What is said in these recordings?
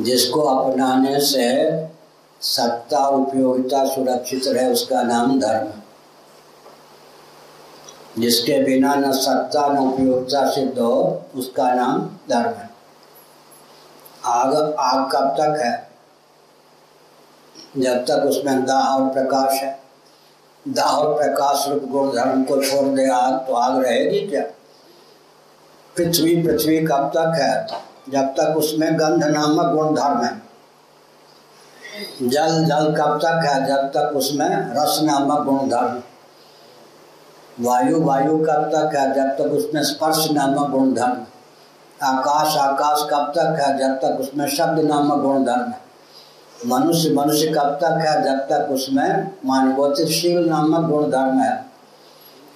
जिसको अपनाने से सत्ता, उपयोगिता सुरक्षित रहे, उसका नाम धर्म। जिसके बिना न सत्ता, न उपयोगिता सिद्ध हो, उसका नाम धर्म है। आग आग कब तक है? जब तक उसमें दाह और प्रकाश है। दाह और प्रकाश रूप गुण धर्म को छोड़ दे, आग तो आग रहेगी क्या? पृथ्वी पृथ्वी कब तक है? जब तक उसमें गंध नामक गुण धर्म है। जल जल कब तक है? जब तक उसमें रस नामक गुण धर्म वायु वायु कब तक है? जब तक उसमें स्पर्श नामक गुण धर्म आकाश आकाश कब तक है? जब तक उसमें शब्द नामक गुण धर्म है। मनुष्य मनुष्य कब तक है? जब तक उसमें मानवोचित शिव नामक गुण धर्म है।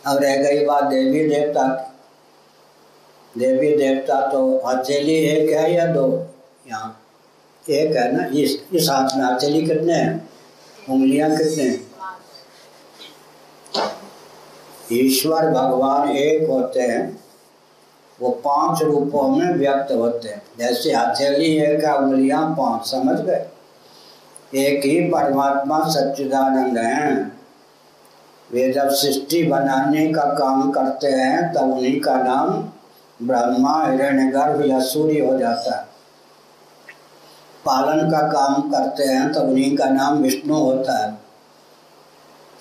अब रह गई बात देवी देवता की। देवी देवता तो हथेली एक है या दो? यहाँ एक है ना? इस इस हाथ में हथेली कितने हैं? उंगलियाँ कितने हैं? ईश्वर भगवान एक होते हैं। वो पाँच रूपों में व्यक्त होते हैं। जैसे हथेली एक है, उंगलियाँ पाँच, समझ गए? एक ही परमात्मा सच्चिदानंद हैं। वे जब सृष्टि बनाने का काम करते हैं, तब उन्हीं का नाम ब्रह्मा हिरण्य गर्भ या सूर्य हो जाता है। पालन का काम करते हैं तो उन्हीं का नाम विष्णु होता है।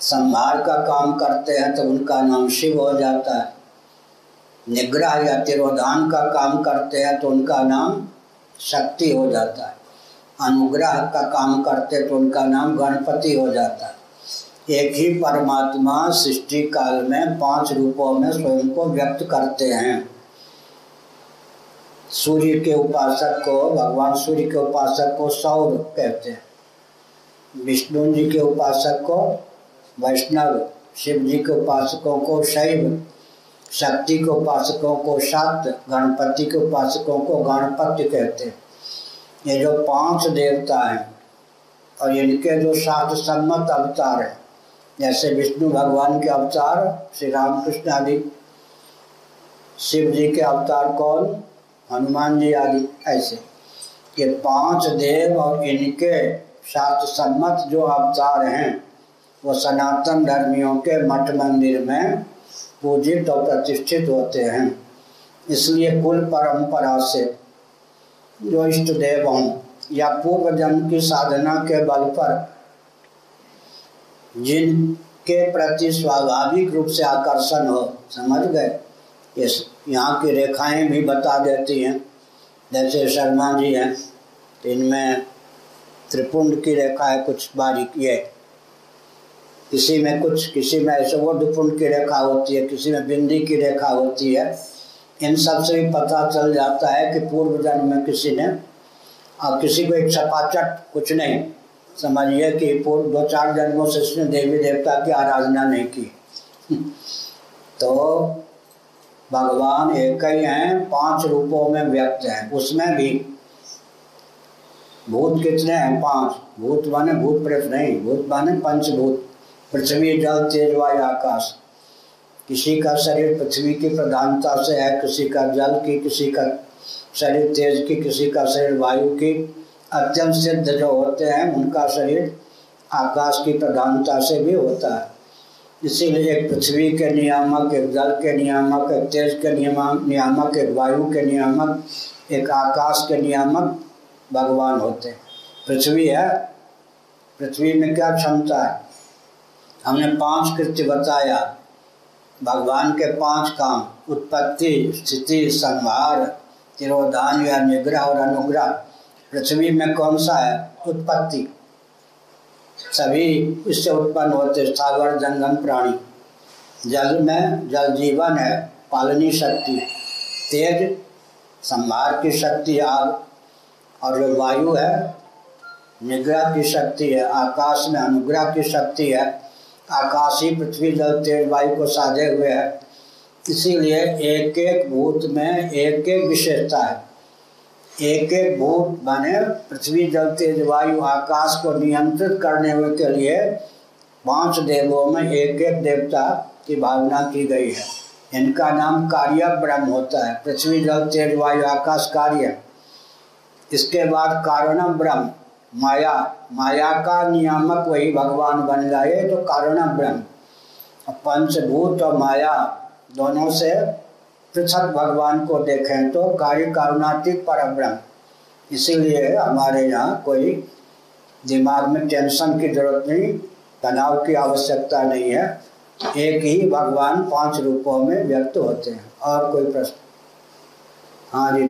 संहार का काम करते हैं तो उनका नाम शिव हो जाता है। निग्रह या तिरोधान का काम करते हैं तो उनका नाम शक्ति हो जाता है। अनुग्रह का काम करते तो उनका नाम गणपति हो जाता है। एक ही परमात्मा सृष्टि काल में पाँच रूपों में स्वयं को व्यक्त करते हैं। सूर्य के उपासक को, भगवान सूर्य के उपासक को सौर कहते हैं। विष्णु जी के उपासक को, वैष्णव, शिव जी के उपासकों को शैव, शक्ति के उपासकों को शाक्त गणपति के उपासकों को गणपति कहते हैं। ये जो पाँच देवता हैं और इनके जो शास्त्र सम्मत अवतार हैं, जैसे विष्णु भगवान के अवतार, श्री रामकृष्ण आदि, शिव जी के अवतार कौन? हनुमान जी आदि ऐसे ये पाँच देव और इनके शास्त्र सम्मत जो अवतार हैं, वो सनातन धर्मियों के मठ मंदिर में पूजित और प्रतिष्ठित होते हैं। इसलिए कुल परंपरा से जो इष्ट देव हों या पूर्व जन्म की साधना के बल पर जिनके प्रति स्वाभाविक रूप से आकर्षण हो, समझ गए? यहाँ की रेखाएँ भी बता देती हैं। जैसे शर्मा जी हैं तो इनमें त्रिपुंड की रेखा है कुछ बारीक ये किसी में कुछ, किसी में ऐसे वो दुपुंड की रेखा होती है, किसी में बिंदी की रेखा होती है। इन सबसे भी पता चल जाता है कि पूर्व जन्म में किसी ने, और किसी को एक छपाचट कुछ नहीं। समझिए कि पूर्व दो चार जन्मों से इसने देवी देवता की आराधना नहीं की। तो भगवान एक ही हैं, पाँच रूपों में व्यक्त हैं, उसमें भी। भूत कितने हैं? पाँच। भूत माने भूत प्रेत नहीं, भूत माने पंचभूत। पृथ्वी, जल, तेज, वायु, आकाश। किसी का शरीर पृथ्वी की प्रधानता से है, किसी का जल की, किसी का शरीर तेज की, किसी का शरीर वायु की। अत्यंत सिद्ध जो होते हैं, उनका शरीर आकाश की प्रधानता से भी होता है। इसीलिए एक पृथ्वी के नियामक, एक जल के नियामक, एक तेज के नियामक नियामक, एक वायु के नियामक, एक आकाश के नियामक भगवान होते हैं। पृथ्वी है। पृथ्वी में क्या क्षमता है? हमने पाँच कृत्य बताया। भगवान के पाँच काम, उत्पत्ति, स्थिति, संहार, तिरोधान या निग्रह और अनुग्रह। पृथ्वी में कौन सा है? उत्पत्ति। सभी इससे उत्पन्न होते सागर जंगम, प्राणी। जल में जल जीवन है, पालनी शक्ति तेज संभार की शक्ति आग और जो वायु है, निग्रह की शक्ति है, आकाश में अनुग्रह की शक्ति है। आकाशी पृथ्वी जल तेज वायु को साधे हुए है। इसीलिए एक एक भूत में एक एक विशेषता है। एक एक भूत बने, पृथ्वी जल तेज वायु आकाश को नियंत्रित करने के लिए पाँच देवों में एक एक देवता की भावना की गई है। इनका नाम कार्य ब्रह्म होता है। पृथ्वी जल तेज वायु आकाश कार्य। इसके बाद कारण ब्रह्म माया। माया का नियामक वही भगवान बन गए तो कारण ब्रह्म पंचभूत और माया दोनों से पृथक भगवान को देखें तो कार्य कारुणातिक पर ब्रह्म इसीलिए हमारे यहाँ कोई दिमाग में टेंशन की ज़रूरत नहीं, तनाव की आवश्यकता नहीं है। एक ही भगवान पाँच रूपों में व्यक्त होते हैं, और कोई प्रश्न? हाँ जी।